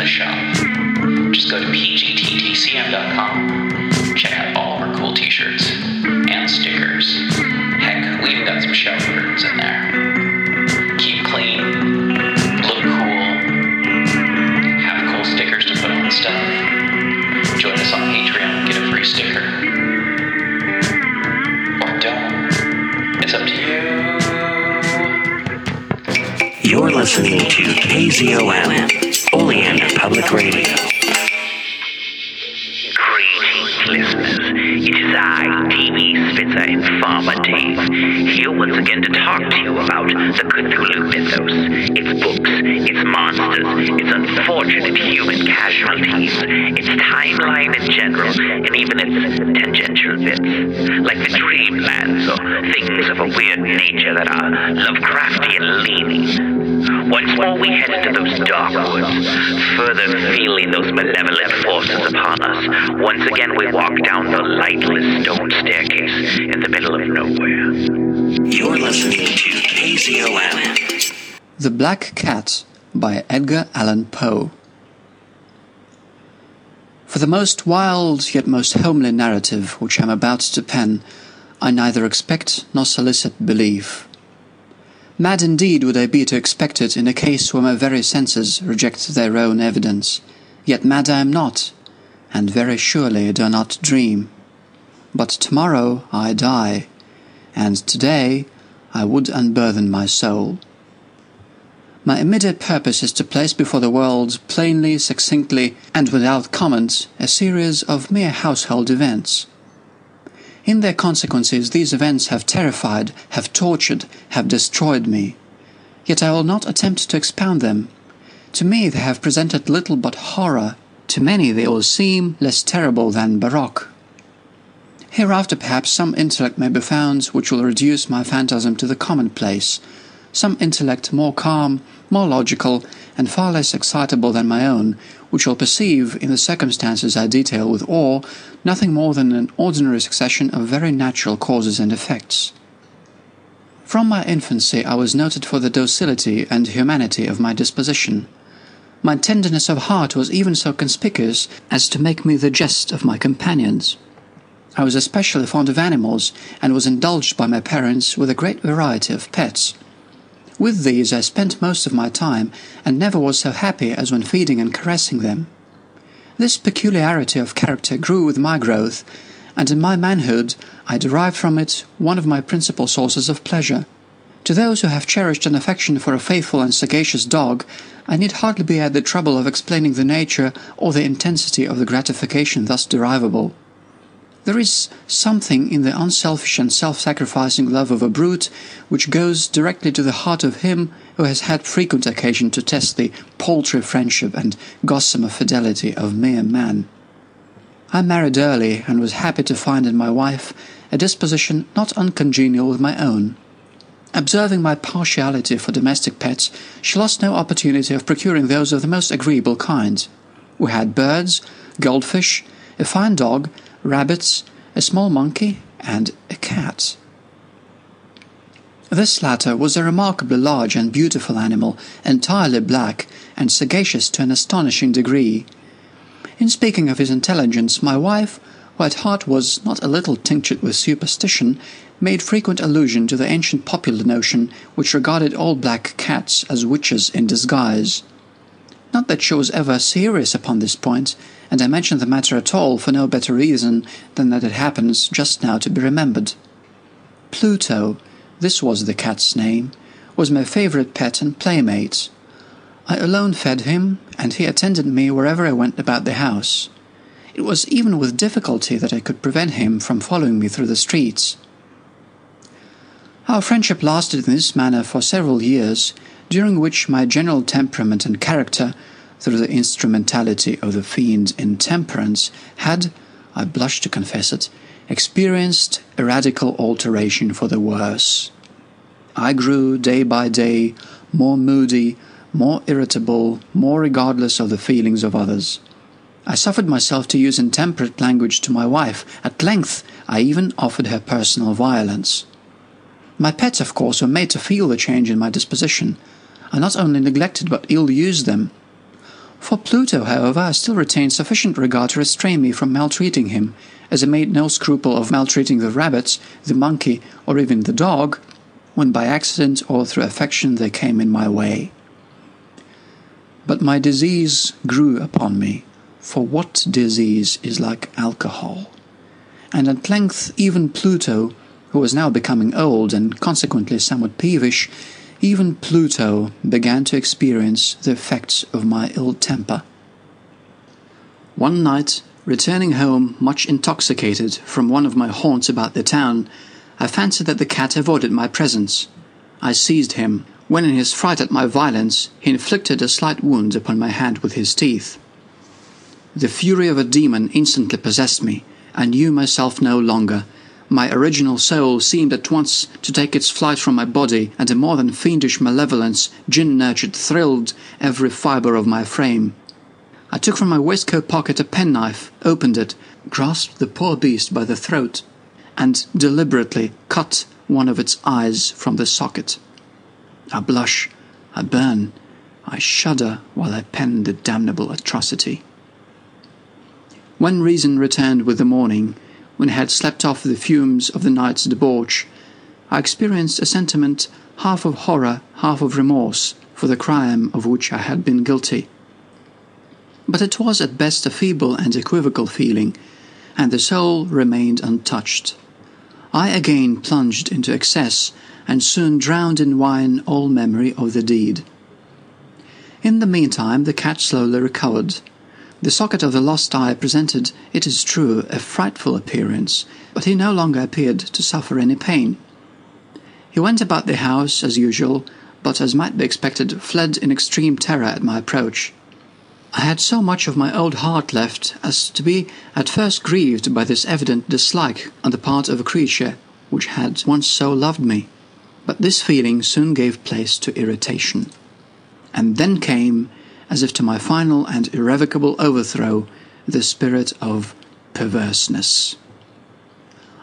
the show. Just go to pgttcm.com. Check out all of our cool t-shirts and stickers. Heck, we even got some shower curtains in there. Keep clean, look cool, have cool stickers to put on stuff. Join us on Patreon get a free sticker. Or don't. It's up to you. You're listening to KZOM, Public Radio. Greetings, listeners. It is I, TV Spitzer Informer Dave, here once again to talk to you about the Cthulhu mythos, its books, its monsters, its unfortunate human casualties, its timeline in general, and even its tangential bits, like the dreamlands or things of a weird nature that are Lovecraftian leaning. Once more we head into those dark woods, further feeling those malevolent forces upon us. Once again we walk down the lightless stone staircase in the middle of nowhere. You're listening to KZOM. The Black Cat by Edgar Allan Poe. For the most wild yet most homely narrative which I am about to pen, I neither expect nor solicit belief. Mad indeed would I be to expect it in a case where my very senses reject their own evidence. Yet mad I am not, and very surely do not dream. But tomorrow I die, and today I would unburthen my soul. My immediate purpose is to place before the world, plainly, succinctly, and without comment, a series of mere household events. In their consequences, these events have terrified, have tortured, have destroyed me. Yet I will not attempt to expound them. To me, they have presented little but horror. To many, they will seem less terrible than baroque. Hereafter, perhaps, some intellect may be found which will reduce my phantasm to the commonplace, some intellect more calm, more logical, and far less excitable than my own, which will perceive, in the circumstances I detail with awe, nothing more than an ordinary succession of very natural causes and effects. From my infancy I was noted for the docility and humanity of my disposition. My tenderness of heart was even so conspicuous as to make me the jest of my companions. I was especially fond of animals, and was indulged by my parents with a great variety of pets. With these I spent most of my time, and never was so happy as when feeding and caressing them. This peculiarity of character grew with my growth, and in my manhood I derived from it one of my principal sources of pleasure. To those who have cherished an affection for a faithful and sagacious dog, I need hardly be at the trouble of explaining the nature or the intensity of the gratification thus derivable. There is something in the unselfish and self-sacrificing love of a brute which goes directly to the heart of him who has had frequent occasion to test the paltry friendship and gossamer fidelity of mere man. I married early and was happy to find in my wife a disposition not uncongenial with my own. Observing my partiality for domestic pets, she lost no opportunity of procuring those of the most agreeable kind. We had birds, goldfish, a fine dog, rabbits, a small monkey, and a cat. This latter was a remarkably large and beautiful animal, entirely black, and sagacious to an astonishing degree. In speaking of his intelligence, my wife, who at heart was not a little tinctured with superstition, made frequent allusion to the ancient popular notion which regarded all black cats as witches in disguise. Not that she was ever serious upon this point, and I mention the matter at all for no better reason than that it happens just now to be remembered. Pluto, this was the cat's name, was my favourite pet and playmate. I alone fed him, and he attended me wherever I went about the house. It was even with difficulty that I could prevent him from following me through the streets. Our friendship lasted in this manner for several years, during which my general temperament and character, through the instrumentality of the fiend intemperance, had, I blush to confess it, experienced a radical alteration for the worse. I grew day by day more moody, more irritable, more regardless of the feelings of others. I suffered myself to use intemperate language to my wife. At length, I even offered her personal violence. My pets, of course, were made to feel the change in my disposition. I not only neglected but ill used them. For Pluto, however, I still retained sufficient regard to restrain me from maltreating him, as I made no scruple of maltreating the rabbits, the monkey, or even the dog, when by accident or through affection they came in my way. But my disease grew upon me, for what disease is like alcohol? And at length even Pluto, who was now becoming old and consequently somewhat peevish, even Pluto began to experience the effects of my ill temper. One night, returning home much intoxicated from one of my haunts about the town, I fancied that the cat avoided my presence. I seized him, when in his fright at my violence he inflicted a slight wound upon my hand with his teeth. The fury of a demon instantly possessed me. I knew myself no longer. My original soul seemed at once to take its flight from my body, and a more than fiendish malevolence, gin nurtured, thrilled every fibre of my frame. I took from my waistcoat pocket a penknife, opened it, grasped the poor beast by the throat, and deliberately cut one of its eyes from the socket. I blush, I burn, I shudder while I pen the damnable atrocity. When reason returned with the morning, when I had slept off the fumes of the night's debauch, I experienced a sentiment half of horror, half of remorse for the crime of which I had been guilty. But it was at best a feeble and equivocal feeling, and the soul remained untouched. I again plunged into excess and soon drowned in wine all memory of the deed. In the meantime, the cat slowly recovered. The socket of the lost eye presented, it is true, a frightful appearance, but he no longer appeared to suffer any pain. He went about the house as usual, but, as might be expected, fled in extreme terror at my approach. I had so much of my old heart left as to be at first grieved by this evident dislike on the part of a creature which had once so loved me. But this feeling soon gave place to irritation. And then came, as if to my final and irrevocable overthrow, the spirit of perverseness.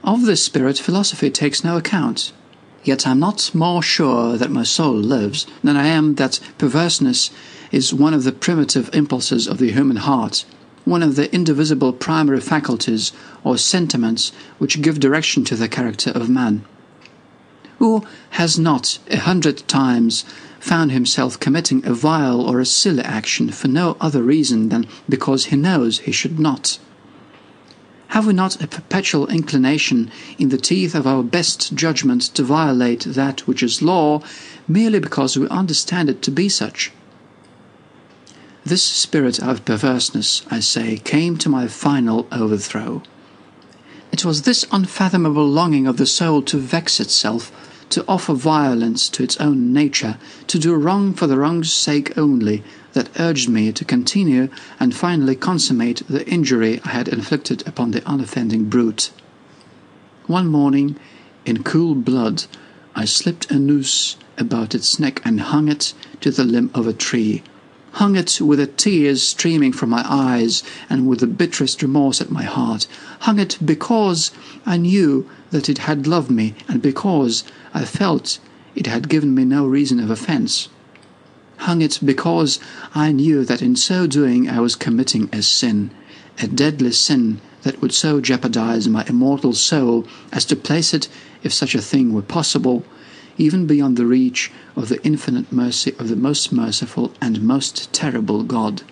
Of this spirit, philosophy takes no account. Yet I am not more sure that my soul lives than I am that perverseness is one of the primitive impulses of the human heart, one of the indivisible primary faculties or sentiments which give direction to the character of man. Who has not a hundred times found himself committing a vile or a silly action for no other reason than because he knows he should not? Have we not a perpetual inclination in the teeth of our best judgment to violate that which is law merely because we understand it to be such? This spirit of perverseness, I say, came to my final overthrow. It was this unfathomable longing of the soul to vex itself to offer violence to its own nature, to do wrong for the wrong's sake only, that urged me to continue and finally consummate the injury I had inflicted upon the unoffending brute. One morning, in cool blood, I slipped a noose about its neck and hung it to the limb of a tree. Hung it with the tears streaming from my eyes and with the bitterest remorse at my heart. Hung it because I knew that it had loved me and because I felt it had given me no reason of offence. Hung it because I knew that in so doing I was committing a sin, a deadly sin that would so jeopardize my immortal soul as to place it, if such a thing were possible, even beyond the reach of the infinite mercy of the most merciful and most terrible God.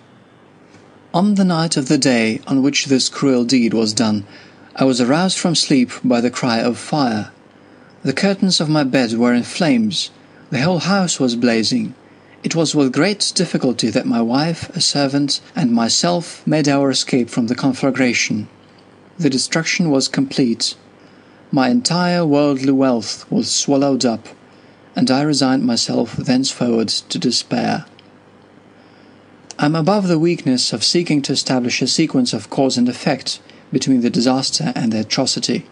On the night of the day on which this cruel deed was done, I was aroused from sleep by the cry of fire. The curtains of my bed were in flames. The whole house was blazing. It was with great difficulty that my wife, a servant, and myself made our escape from the conflagration. The destruction was complete. My entire worldly wealth was swallowed up, and I resigned myself thenceforward to despair. I am above the weakness of seeking to establish a sequence of cause and effect between the disaster and the atrocity.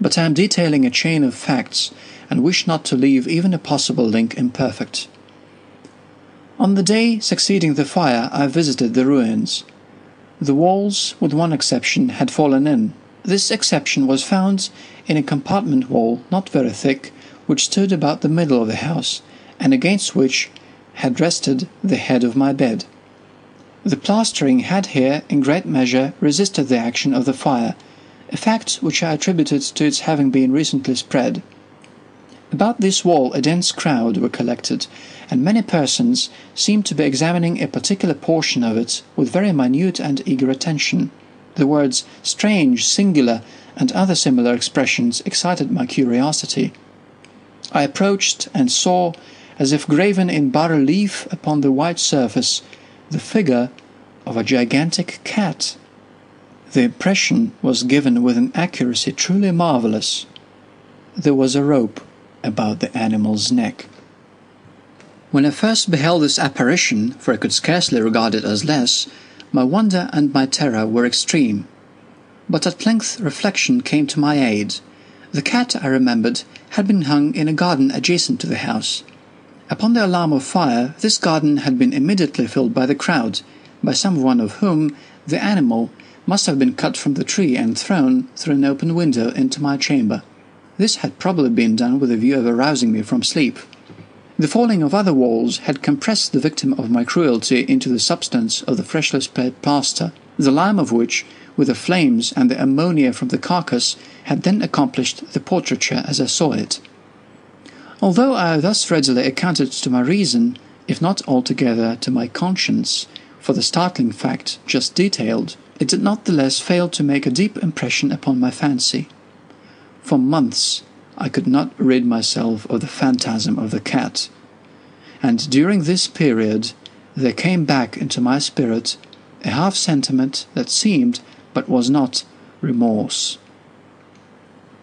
But I am detailing a chain of facts and wish not to leave even a possible link imperfect. On the day succeeding the fire, I visited the ruins. The walls, with one exception, had fallen in. This exception was found in a compartment wall not very thick, which stood about the middle of the house, and against which had rested the head of my bed. The plastering had here, in great measure, resisted the action of the fire, a fact which I attributed to its having been recently spread. About this wall a dense crowd were collected, and many persons seemed to be examining a particular portion of it with very minute and eager attention. The words strange, singular, and other similar expressions excited my curiosity. I approached and saw, as if graven in bas relief upon the white surface, the figure of a gigantic cat. The impression was given with an accuracy truly marvelous. There was a rope about the animal's neck. When I first beheld this apparition, for I could scarcely regard it as less, my wonder and my terror were extreme. But at length reflection came to my aid. The cat, I remembered, had been hung in a garden adjacent to the house. Upon the alarm of fire, this garden had been immediately filled by the crowd, by some one of whom the animal must have been cut from the tree and thrown through an open window into my chamber. This had probably been done with a view of arousing me from sleep. The falling of other walls had compressed the victim of my cruelty into the substance of the freshly spread plaster, the lime of which, with the flames and the ammonia from the carcass, had then accomplished the portraiture as I saw it. Although I thus readily accounted to my reason, if not altogether to my conscience, for the startling fact just detailed, it did not the less fail to make a deep impression upon my fancy. For months I could not rid myself of the phantasm of the cat, and during this period there came back into my spirit a half sentiment that seemed, but was not, remorse.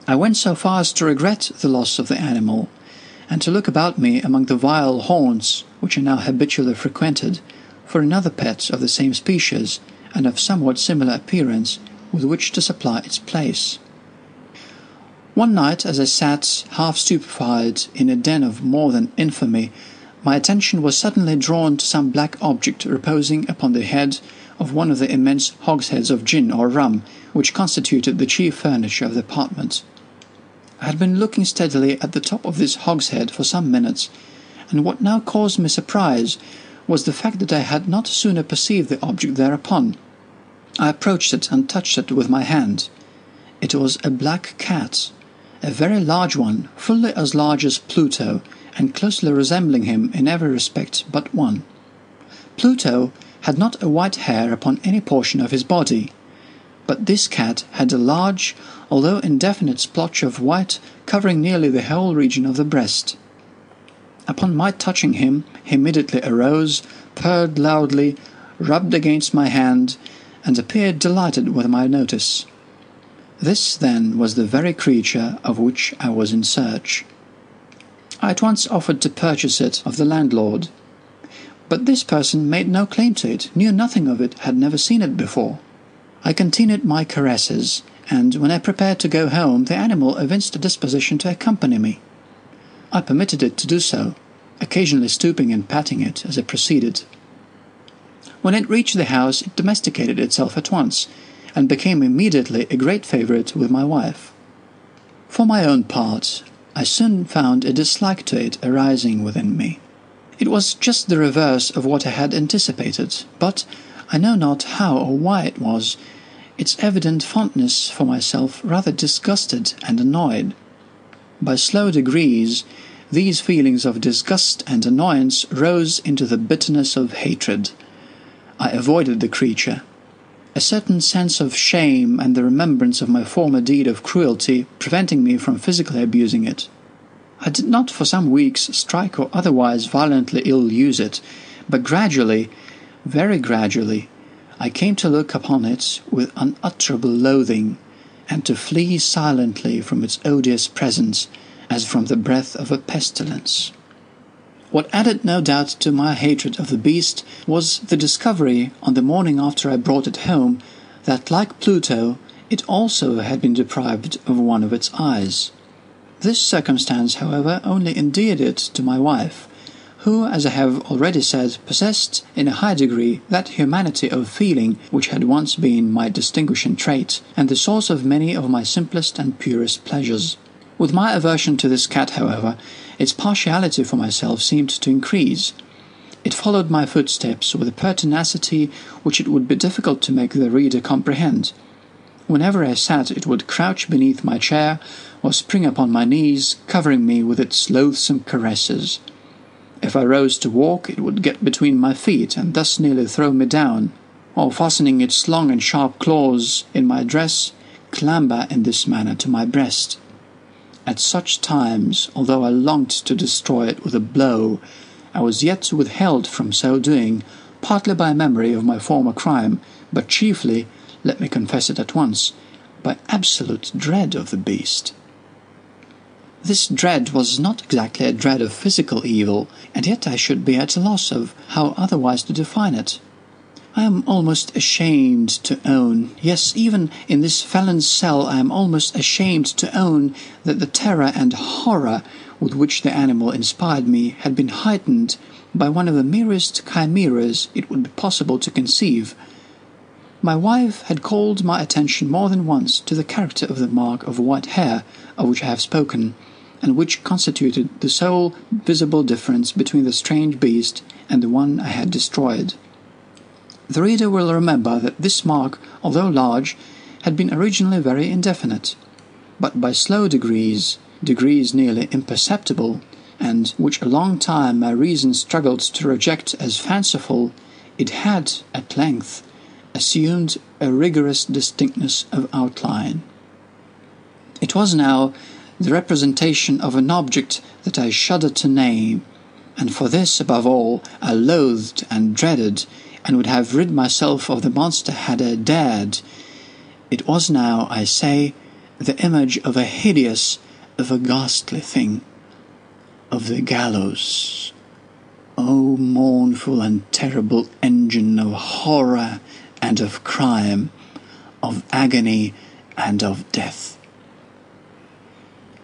I went so far as to regret the loss of the animal, and to look about me among the vile haunts which I now habitually frequented for another pet of the same species and of somewhat similar appearance with which to supply its place. One night, as I sat half stupefied in a den of more than infamy, my attention was suddenly drawn to some black object reposing upon the head of one of the immense hogsheads of gin or rum which constituted the chief furniture of the apartment. I had been looking steadily at the top of this hogshead for some minutes, and what now caused me surprise was the fact that I had not sooner perceived the object thereupon. I approached it and touched it with my hand. It was a black cat, a very large one, fully as large as Pluto, and closely resembling him in every respect but one. Pluto had not a white hair upon any portion of his body, but this cat had a large, although indefinite splotch of white covering nearly the whole region of the breast. Upon my touching him, he immediately arose, purred loudly, rubbed against my hand, and appeared delighted with my notice. This, then, was the very creature of which I was in search. I at once offered to purchase it of the landlord. But this person made no claim to it, knew nothing of it, had never seen it before. I continued my caresses, and when I prepared to go home, the animal evinced a disposition to accompany me. I permitted it to do so, occasionally stooping and patting it as I proceeded. When it reached the house, it domesticated itself at once, and became immediately a great favorite with my wife. For my own part, I soon found a dislike to it arising within me. It was just the reverse of what I had anticipated, but I know not how or why it was, its evident fondness for myself rather disgusted and annoyed. By slow degrees, these feelings of disgust and annoyance rose into the bitterness of hatred. I avoided the creature. A certain sense of shame and the remembrance of my former deed of cruelty preventing me from physically abusing it. I did not for some weeks strike or otherwise violently ill use it, but gradually, very gradually, I came to look upon it with unutterable loathing, and to flee silently from its odious presence as from the breath of a pestilence. What added no doubt to my hatred of the beast was the discovery, on the morning after I brought it home, that, like Pluto, it also had been deprived of one of its eyes. This circumstance, however, only endeared it to my wife, who, as I have already said, possessed in a high degree that humanity of feeling which had once been my distinguishing trait, and the source of many of my simplest and purest pleasures. With my aversion to this cat, however, its partiality for myself seemed to increase. It followed my footsteps with a pertinacity which it would be difficult to make the reader comprehend. Whenever I sat, it would crouch beneath my chair or spring upon my knees, covering me with its loathsome caresses. If I rose to walk, it would get between my feet and thus nearly throw me down, or fastening its long and sharp claws in my dress, clamber in this manner to my breast. At such times, although I longed to destroy it with a blow, I was yet withheld from so doing, partly by memory of my former crime, but chiefly, let me confess it at once, by absolute dread of the beast. This dread was not exactly a dread of physical evil, and yet I should be at a loss of how otherwise to define it. I am almost ashamed to own, yes, even in this felon's cell, I am almost ashamed to own that the terror and horror with which the animal inspired me had been heightened by one of the merest chimeras it would be possible to conceive. My wife had called my attention more than once to the character of the mark of white hair of which I have spoken, and which constituted the sole visible difference between the strange beast and the one I had destroyed. The reader will remember that this mark, although large, had been originally very indefinite, but by slow degrees, degrees nearly imperceptible, and which a long time my reason struggled to reject as fanciful, it had, at length, assumed a rigorous distinctness of outline. It was now the representation of an object that I shuddered to name, and for this, above all, I loathed and dreaded and would have rid myself of the monster had I dared. It was now, I say, the image of a hideous, of a ghastly thing, of the gallows. O mournful and terrible engine of horror and of crime, of agony and of death.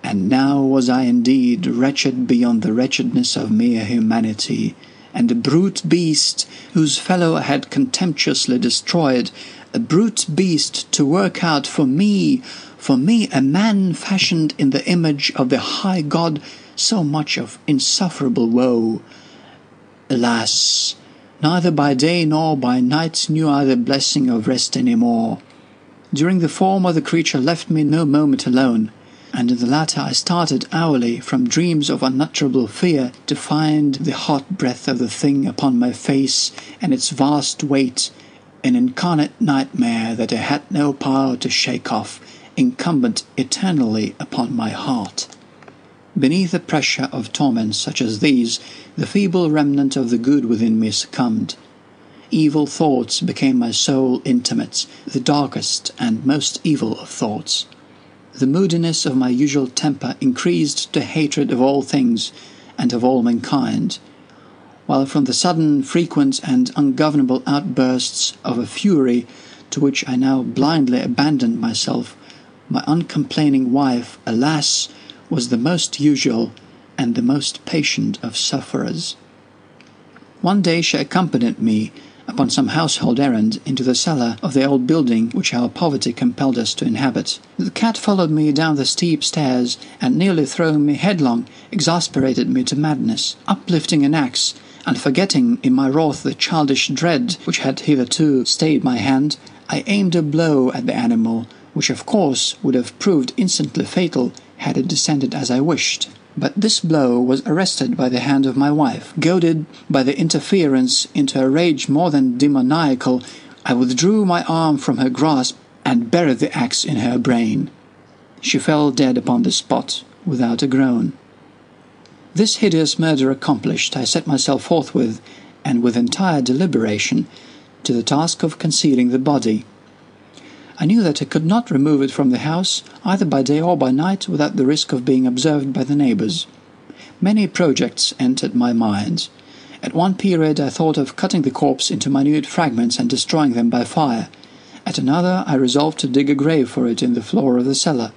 And now was I indeed wretched beyond the wretchedness of mere humanity and a brute beast whose fellow I had contemptuously destroyed, a brute beast to work out for me, for me, a man fashioned in the image of the high God, so much of insufferable woe. Alas, neither by day nor by night knew I the blessing of rest any more. During the form of the creature left me no moment alone and in the latter I started hourly from dreams of unutterable fear to find the hot breath of the thing upon my face and its vast weight, an incarnate nightmare that I had no power to shake off, incumbent eternally upon my heart. Beneath the pressure of torments such as these, the feeble remnant of the good within me succumbed. Evil thoughts became my sole intimates, the darkest and most evil of thoughts the moodiness of my usual temper increased to hatred of all things and of all mankind, while from the sudden, frequent, and ungovernable outbursts of a fury to which I now blindly abandoned myself, my uncomplaining wife, alas, was the most usual and the most patient of sufferers. One day she accompanied me upon some household errand into the cellar of the old building which our poverty compelled us to inhabit. The cat followed me down the steep stairs and nearly throwing me headlong, exasperated me to madness. Uplifting an axe, and forgetting in my wrath the childish dread which had hitherto stayed my hand, I aimed a blow at the animal, which of course would have proved instantly fatal had it descended as I wished. But this blow was arrested by the hand of my wife. Goaded by the interference into a rage more than demoniacal, I withdrew my arm from her grasp and buried the axe in her brain. She fell dead upon the spot without a groan. This hideous murder accomplished, I set myself forthwith, and with entire deliberation, to the task of concealing the body. I knew that I could not remove it from the house, either by day or by night, without the risk of being observed by the neighbours. Many projects entered my mind. At one period I thought of cutting the corpse into minute fragments and destroying them by fire. At another I resolved to dig a grave for it in the floor of the cellar.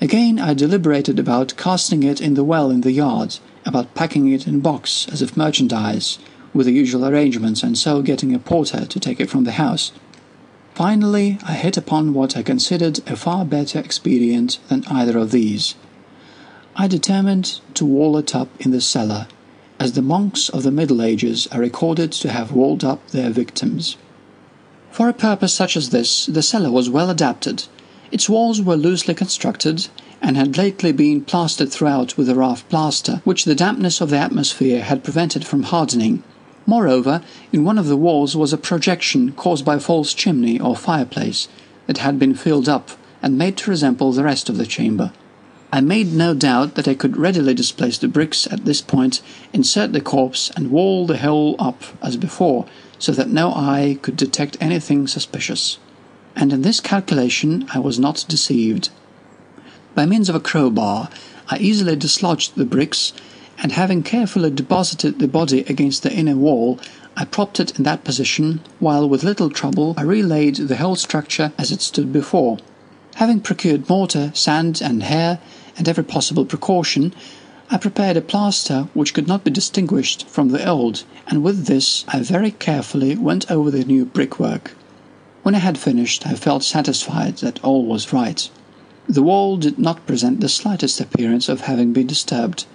Again I deliberated about casting it in the well in the yard, about packing it in a box as if merchandise, with the usual arrangements, and so getting a porter to take it from the house. Finally, I hit upon what I considered a far better expedient than either of these. I determined to wall it up in the cellar, as the monks of the Middle Ages are recorded to have walled up their victims. For a purpose such as this, the cellar was well adapted. Its walls were loosely constructed, and had lately been plastered throughout with a rough plaster, which the dampness of the atmosphere had prevented from hardening. Moreover, in one of the walls was a projection caused by a false chimney or fireplace that had been filled up and made to resemble the rest of the chamber. I made no doubt that I could readily displace the bricks at this point, insert the corpse, and wall the whole up as before, so that no eye could detect anything suspicious. And in this calculation I was not deceived. By means of a crowbar, I easily dislodged the bricks and having carefully deposited the body against the inner wall, I propped it in that position, while with little trouble I relaid the whole structure as it stood before. Having procured mortar, sand, and hair, and every possible precaution, I prepared a plaster which could not be distinguished from the old, and with this I very carefully went over the new brickwork. When I had finished, I felt satisfied that all was right. The wall did not present the slightest appearance of having been disturbed.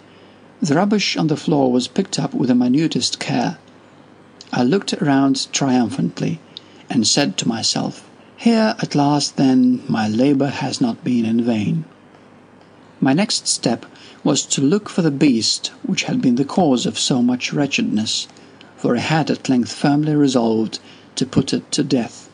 The rubbish on the floor was picked up with the minutest care. I looked around triumphantly, and said to myself, Here at last, then, my labour has not been in vain. My next step was to look for the beast which had been the cause of so much wretchedness, for I had at length firmly resolved to put it to death.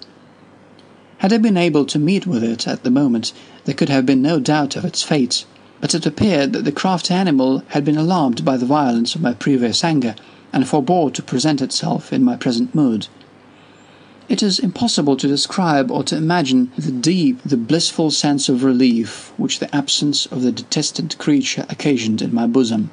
Had I been able to meet with it at the moment, there could have been no doubt of its fate but it appeared that the crafty animal had been alarmed by the violence of my previous anger, and forbore to present itself in my present mood. It is impossible to describe or to imagine the deep, the blissful sense of relief which the absence of the detested creature occasioned in my bosom.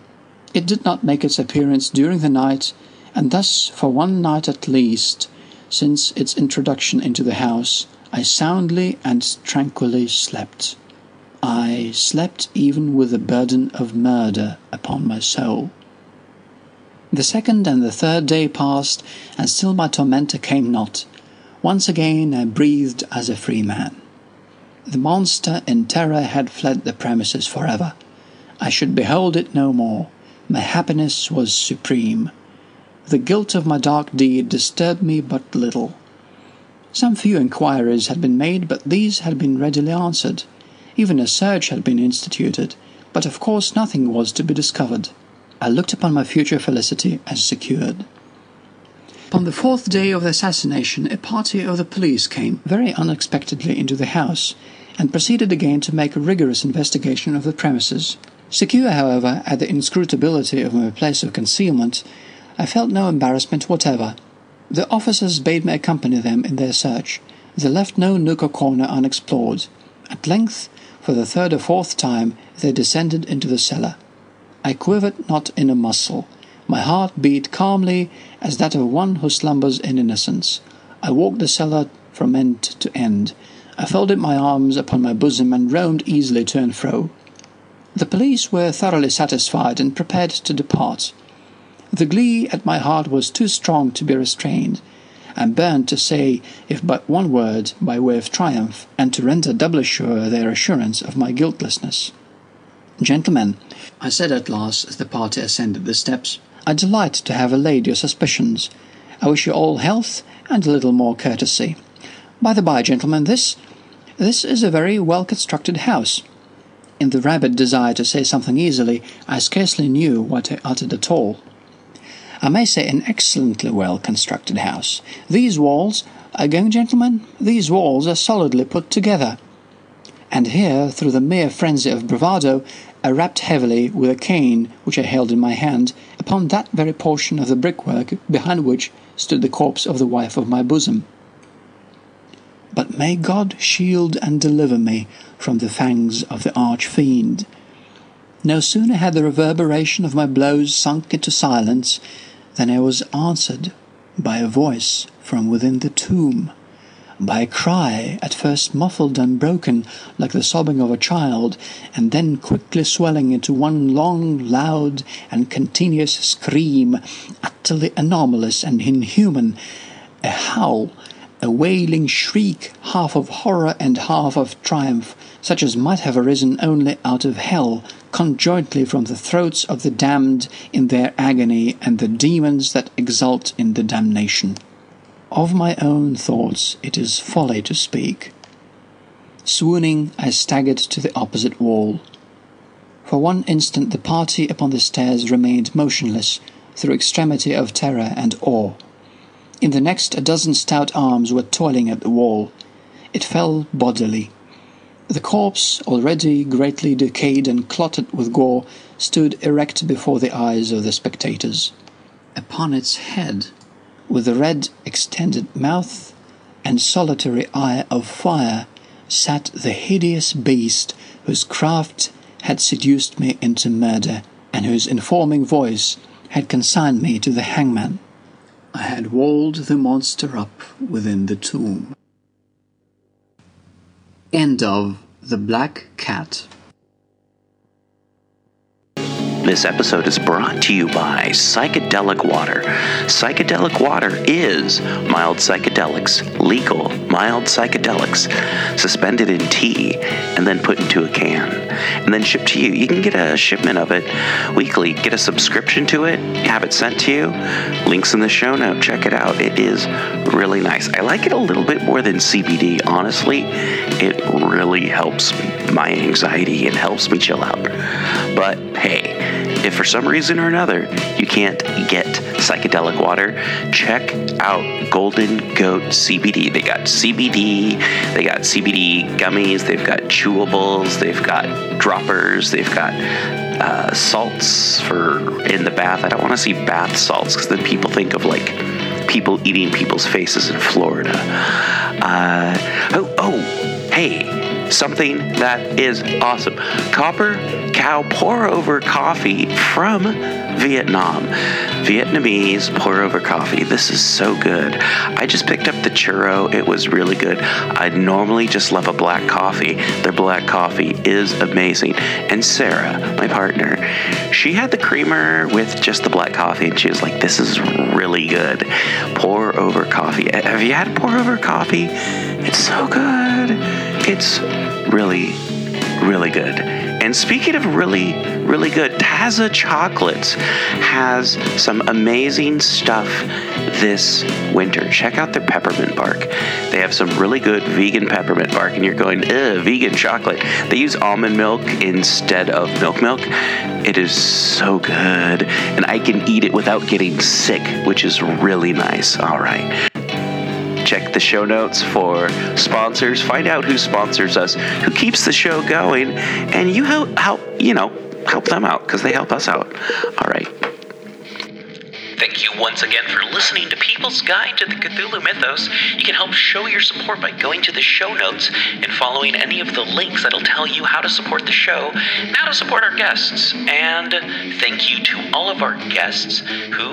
It did not make its appearance during the night, and thus, for one night at least, since its introduction into the house, I soundly and tranquilly slept. I slept even with the burden of murder upon my soul. The second and the third day passed, and still my tormentor came not. Once again I breathed as a free man. The monster in terror had fled the premises forever. I should behold it no more. My happiness was supreme. The guilt of my dark deed disturbed me but little. Some few inquiries had been made, but these had been readily answered. Even a search had been instituted, but of course nothing was to be discovered. I looked upon my future felicity as secured. Upon the fourth day of the assassination, a party of the police came very unexpectedly into the house, and proceeded again to make a rigorous investigation of the premises. Secure, however, at the inscrutability of my place of concealment, I felt no embarrassment whatever. The officers bade me accompany them in their search. They left no nook or corner unexplored. At length for the third or fourth time they descended into the cellar. I quivered not in a muscle. My heart beat calmly as that of one who slumbers in innocence. I walked the cellar from end to end. I folded my arms upon my bosom and roamed easily to and fro. The police were thoroughly satisfied and prepared to depart. The glee at my heart was too strong to be restrained and burned to say, if but one word, by way of triumph, and to render doubly sure their assurance of my guiltlessness. Gentlemen, I said at last as the party ascended the steps, I delight to have allayed your suspicions. I wish you all health and a little more courtesy. By the by, gentlemen, this this is a very well constructed house. In the rabid desire to say something easily, I scarcely knew what I uttered at all. I may say an excellently well constructed house. These walls are going, gentlemen, these walls are solidly put together. And here, through the mere frenzy of bravado, I rapped heavily with a cane which I held in my hand upon that very portion of the brickwork behind which stood the corpse of the wife of my bosom. But may God shield and deliver me from the fangs of the arch fiend. No sooner had the reverberation of my blows sunk into silence then I was answered by a voice from within the tomb, by a cry at first muffled and broken like the sobbing of a child, and then quickly swelling into one long, loud, and continuous scream, utterly anomalous and inhuman, a howl, a wailing shriek, half of horror and half of triumph, such as might have arisen only out of hell, conjointly from the throats of the damned in their agony and the demons that exult in the damnation. Of my own thoughts it is folly to speak. Swooning, I staggered to the opposite wall. For one instant the party upon the stairs remained motionless through extremity of terror and awe. In the next, a dozen stout arms were toiling at the wall. It fell bodily. The corpse, already greatly decayed and clotted with gore, stood erect before the eyes of the spectators. Upon its head, with the red extended mouth and solitary eye of fire, sat the hideous beast whose craft had seduced me into murder, and whose informing voice had consigned me to the hangman. I had walled the monster up within the tomb. End of The Black Cat. This episode is brought to you by Psychedelic Water. Psychedelic Water is mild psychedelics, legal mild psychedelics, suspended in tea and then put into a can and then shipped to you. You can get a shipment of it weekly, get a subscription to it, have it sent to you. Links in the show note. Check it out. It is really nice. I like it a little bit more than CBD, honestly. It really helps my anxiety and helps me chill out. But hey, if for some reason or another you can't get psychedelic water, check out Golden Goat CBD. They got CBD, they got CBD gummies, they've got chewables, they've got droppers, they've got uh, salts for in the bath. I don't want to see bath salts because then people think of like people eating people's faces in Florida. Uh, oh, oh, hey, something that is awesome. Copper Cow pour over coffee from Vietnam. Vietnamese pour over coffee. This is so good. I just picked up the churro. It was really good. I normally just love a black coffee. Their black coffee is amazing. And Sarah, my partner, she had the creamer with just the black coffee and she was like, this is really good. Pour over coffee. Have you had pour over coffee? It's so good. It's really, really good. And speaking of really, really good, Taza Chocolates has some amazing stuff this winter. Check out their peppermint bark. They have some really good vegan peppermint bark, and you're going, ugh, vegan chocolate. They use almond milk instead of milk milk. It is so good, and I can eat it without getting sick, which is really nice. All right. Check the show notes for sponsors. Find out who sponsors us, who keeps the show going, and you help, help you know, help them out because they help us out. All right. Thank you once again for listening to People's Guide to the Cthulhu Mythos. You can help show your support by going to the show notes and following any of the links that'll tell you how to support the show how to support our guests. And thank you to all of our guests who